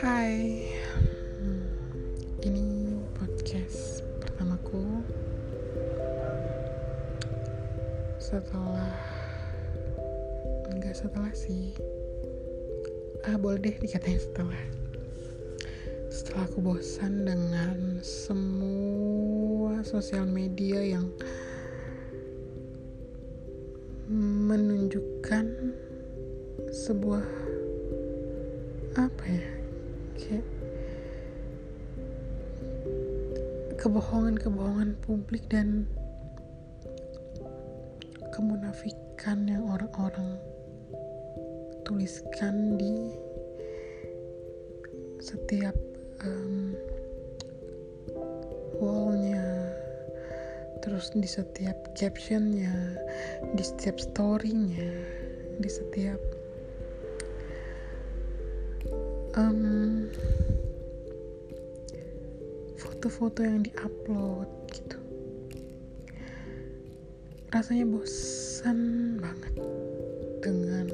Hai, Hmm, ini podcast pertamaku. Setelah enggak setelah sih. Ah boleh deh dikatain setelah. Setelah aku bosan dengan semua sosial media yang menunjukkan sebuah apa ya kayak kebohongan-kebohongan publik dan kemunafikan yang orang-orang tuliskan di setiap um, wallnya terus di setiap captionnya di setiap storynya di setiap um, foto-foto yang diupload gitu. Rasanya bosan banget dengan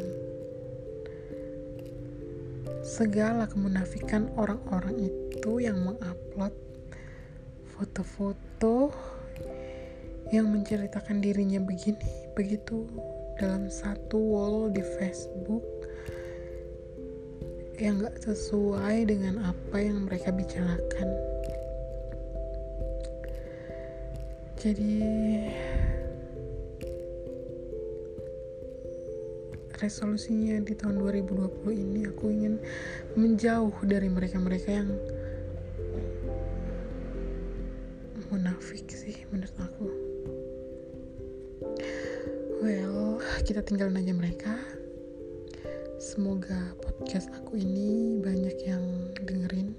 segala kemunafikan orang-orang itu yang mengupload foto-foto yang menceritakan dirinya begini begitu dalam satu wall di Facebook yang gak sesuai dengan apa yang mereka bicarakan. Jadi resolusinya di tahun 2020 ini aku ingin menjauh dari mereka-mereka yang munafik sih menurut aku. Well kita tinggalin aja mereka semoga podcast aku ini banyak yang dengerin.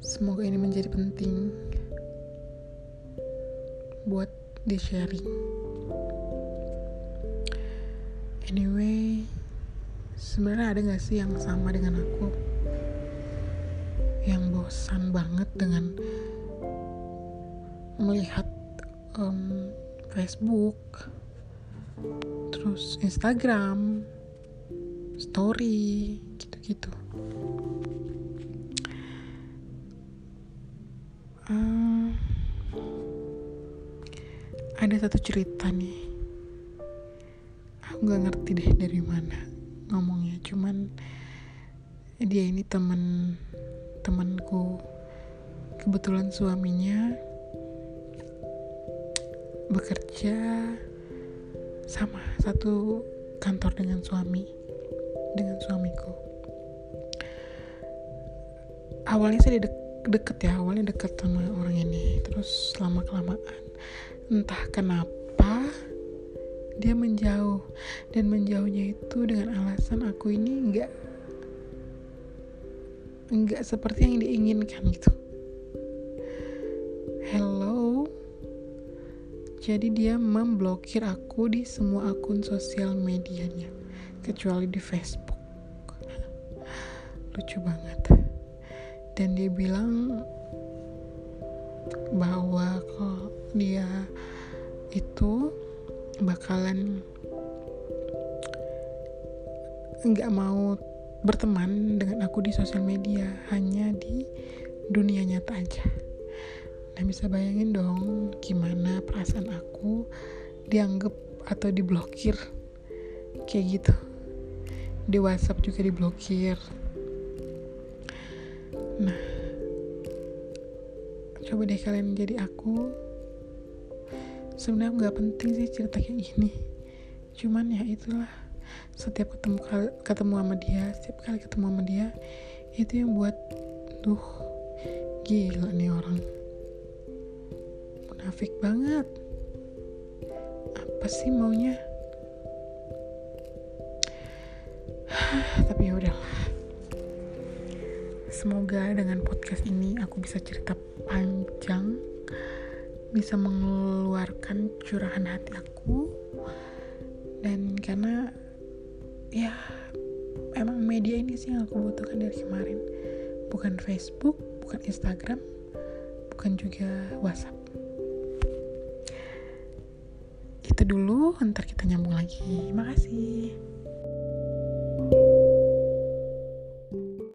Semoga ini menjadi penting buat di sharing anyway sebenarnya ada gak sih yang sama dengan aku? Yang bosan banget dengan melihat Facebook terus Instagram story gitu-gitu. Uh, ada satu cerita nih. Aku nggak ngerti deh dari mana ngomongnya cuman dia ini temen temanku kebetulan suaminya bekerja sama satu kantor dengan suami dengan suamiku. Awalnya saya dek deket ya awalnya deket sama orang ini. Terus lama kelamaan entah kenapa dia menjauh. Dan menjauhnya itu dengan alasan aku ini nggak nggak seperti yang diinginkan gitu. Hello? Jadi dia memblokir aku di semua akun sosial medianya kecuali di Facebook. Lucu banget. Dan dia bilang bahwa kok dia itu bakalan nggak mau berteman dengan aku di sosial media hanya di dunia nyata aja. Nah bisa bayangin dong gimana perasaan aku dianggap atau diblokir kayak gitu di WhatsApp juga diblokir. Nah coba deh kalian jadi aku. Sebenarnya nggak penting sih cerita kayak gini. Cuman ya itulah setiap ketemu ketemu sama dia setiap kali ketemu sama dia itu yang buat tuh gila nih orang. Munafik banget. Apa sih maunya tapi ya udahlah semoga dengan podcast ini aku bisa cerita panjang bisa mengeluarkan curahan hati aku. Dan karena ya emang media ini sih yang aku butuhkan dari kemarin. Bukan Facebook bukan Instagram bukan juga WhatsApp. Itu dulu ntar kita nyambung lagi. Makasih